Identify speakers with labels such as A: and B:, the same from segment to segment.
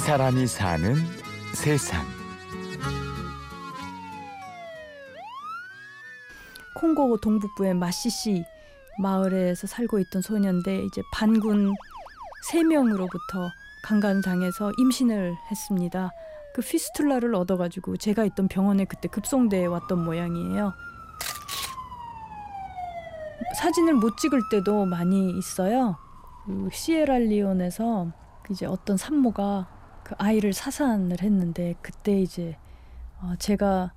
A: 사람이 사는 세상.
B: 콩고 동북부의 마시시 마을에서 살고 있던 소년데 이제 반군 세 명으로부터 강간당해서 임신을 했습니다. 그 피스툴라를 얻어가지고 제가 있던 병원에 그때 급송돼 왔던 모양이에요. 사진을 못 찍을 때도 많이 있어요. 그 시에랄리온에서 이제 어떤 산모가 그 아이를 사산을 했는데 그때 이제 어 제가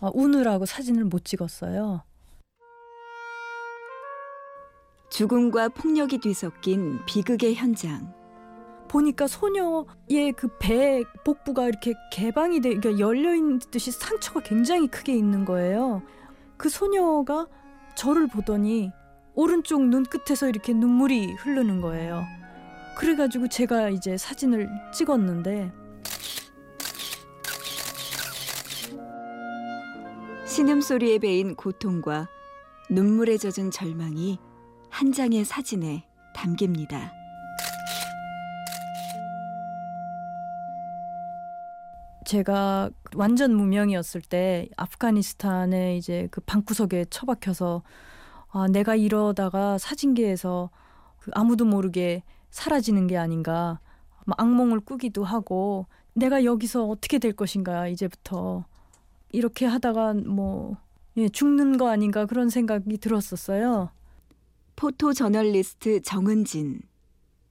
B: 어 우느라고 사진을 못 찍었어요.
C: 죽음과 폭력이 뒤섞인 비극의 현장.
B: 보니까 소녀의 그 배 복부가 이렇게 개방이 돼, 그러니까 열려 있는 듯이 상처가 굉장히 크게 있는 거예요. 그 소녀가 저를 보더니 오른쪽 눈 끝에서 이렇게 눈물이 흐르는 거예요. 그래가지고 제가 이제 사진을 찍었는데
C: 신음소리에 베인 고통과 눈물에 젖은 절망이 한 장의 사진에 담깁니다.
B: 제가 완전 무명이었을 때 아프가니스탄에 이제 그 방구석에 처박혀서 아, 내가 이러다가 사진계에서 그 아무도 모르게 사라지는 게 아닌가 막 악몽을 꾸기도 하고 내가 여기서 어떻게 될 것인가 이제부터 이렇게 하다가 뭐 예, 죽는 거 아닌가 그런 생각이 들었었어요.
C: 포토 저널리스트 정은진.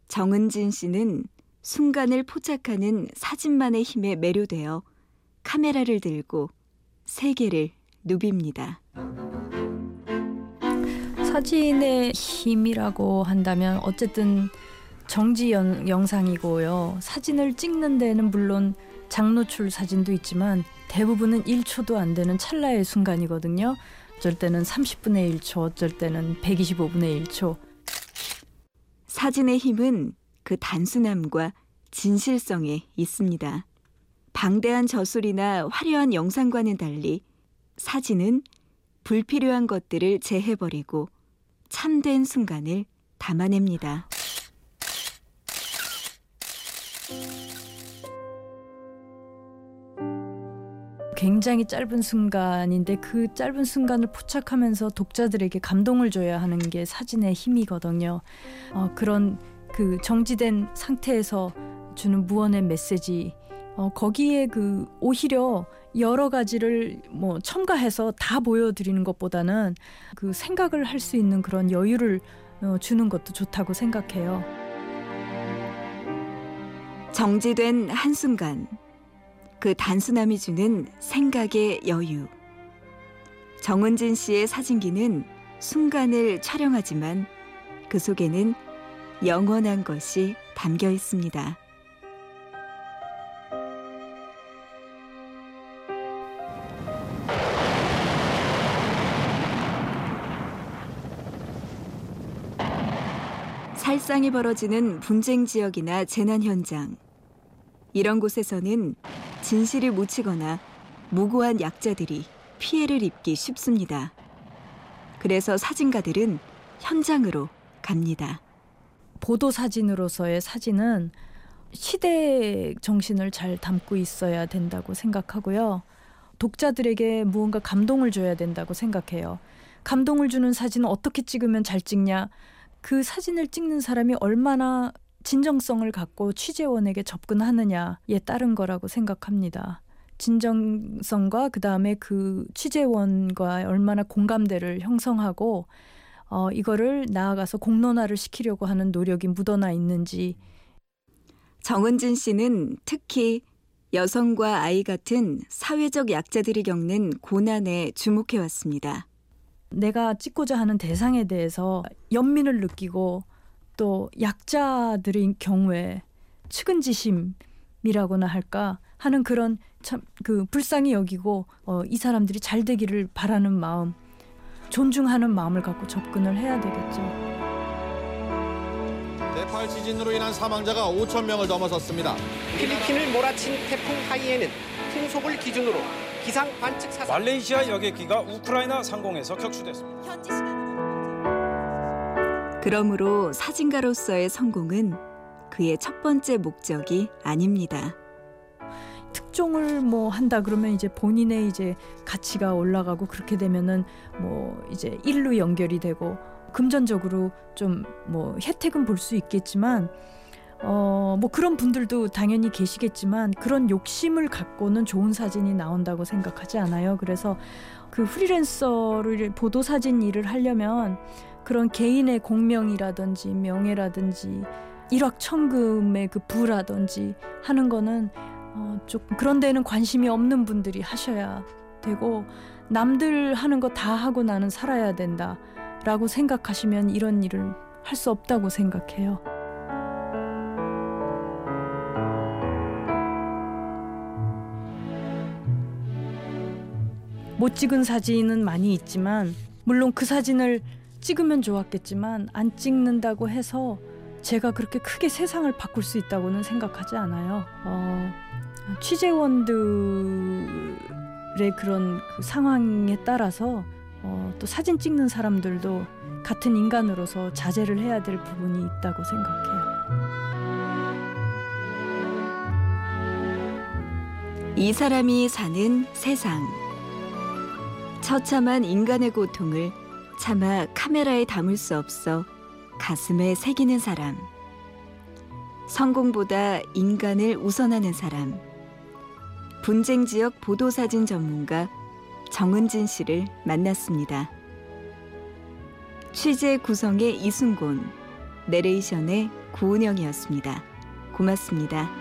C: 정은진 씨는 순간을 포착하는 사진만의 힘에 매료되어 카메라를 들고 세계를 누빕니다.
B: 사진의 힘이라고 한다면 어쨌든 정지 연, 영상이고요. 사진을 찍는 데는 물론 장노출 사진도 있지만 대부분은 1초도 안 되는 찰나의 순간이거든요. 어쩔 때는 30분의 1초, 어쩔 때는 125분의 1초.
C: 사진의 힘은 그 단순함과 진실성에 있습니다. 방대한 저술이나 화려한 영상과는 달리 사진은 불필요한 것들을 제해버리고 참된 순간을 담아냅니다.
B: 굉장히 짧은 순간인데 그 짧은 순간을 포착하면서 독자들에게 감동을 줘야 하는 게 사진의 힘이거든요. 어, 그런 그 정지된 상태에서 주는 무언의 메시지 어, 거기에 그 오히려 여러 가지를 뭐 첨가해서 다 보여드리는 것보다는 그 생각을 할 수 있는 그런 여유를 어, 주는 것도 좋다고 생각해요.
C: 정지된 한순간 그 단순함이 주는 생각의 여유. 정은진 씨의 사진기는 순간을 촬영하지만 그 속에는 영원한 것이 담겨 있습니다. 살상이 벌어지는 분쟁 지역이나 재난 현장. 이런 곳에서는 진실이 묻히거나 무고한 약자들이 피해를 입기 쉽습니다. 그래서 사진가들은 현장으로 갑니다.
B: 보도 사진으로서의 사진은 시대 정신을 잘 담고 있어야 된다고 생각하고요. 독자들에게 무언가 감동을 줘야 된다고 생각해요. 감동을 주는 사진은 어떻게 찍으면 잘 찍냐? 그 사진을 찍는 사람이 얼마나 진정성을 갖고 취재원에게 접근하느냐에 따른 거라고 생각합니다. 진정성과 그 다음에 그 취재원과 얼마나 공감대를 형성하고 어, 이거를 나아가서 공론화를 시키려고 하는 노력이 묻어나 있는지.
C: 정은진 씨는 특히 여성과 아이 같은 사회적 약자들이 겪는 고난에 주목해 왔습니다.
B: 내가 찍고자 하는 대상에 대해서 연민을 느끼고 또 약자들의 경우에 측은지심이라고나 할까 하는 그런 참 그 불쌍히 여기고 어, 이 사람들이 잘 되기를 바라는 마음 존중하는 마음을 갖고 접근을 해야 되겠죠.
D: 대팔 지진으로 인한 사망자가 5천 명을 넘어섰습니다.
E: 필리핀을 몰아친 태풍 하이에는 풍속을 기준으로 기상 관측 사상
F: 말레이시아 여객기가 우크라이나 상공에서 격추됐습니다.
C: 그러므로 사진가로서의 성공은 그의 첫 번째 목적이 아닙니다.
B: 특종을 뭐 한다 그러면 이제 본인의 이제 가치가 올라가고 그렇게 되면은 뭐 이제 일로 연결이 되고 금전적으로 좀 뭐 혜택은 볼 수 있겠지만 어 뭐 그런 분들도 당연히 계시겠지만 그런 욕심을 갖고는 좋은 사진이 나온다고 생각하지 않아요. 그래서 그 프리랜서를 보도 사진 일을 하려면 그런 개인의 공명이라든지 명예라든지 일확천금의 그 부라든지 하는 거는 어, 조금 그런 데는 관심이 없는 분들이 하셔야 되고 남들 하는 거 다 하고 나는 살아야 된다라고 생각하시면 이런 일을 할 수 없다고 생각해요. 못 찍은 사진은 많이 있지만 물론 그 사진을 찍으면 좋았겠지만 안 찍는다고 해서 제가 그렇게 크게 세상을 바꿀 수 있다고는 생각하지 않아요. 어, 취재원들의 그런 그 상황에 따라서 어, 또 사진 찍는 사람들도 같은 인간으로서 자제를 해야 될 부분이 있다고 생각해요.
C: 이 사람이 사는 세상. 처참한 인간의 고통을 차마 카메라에 담을 수 없어 가슴에 새기는 사람. 성공보다 인간을 우선하는 사람. 분쟁 지역 보도사진 전문가 정은진 씨를 만났습니다. 취재 구성의 이순곤, 내레이션의 구은영이었습니다. 고맙습니다.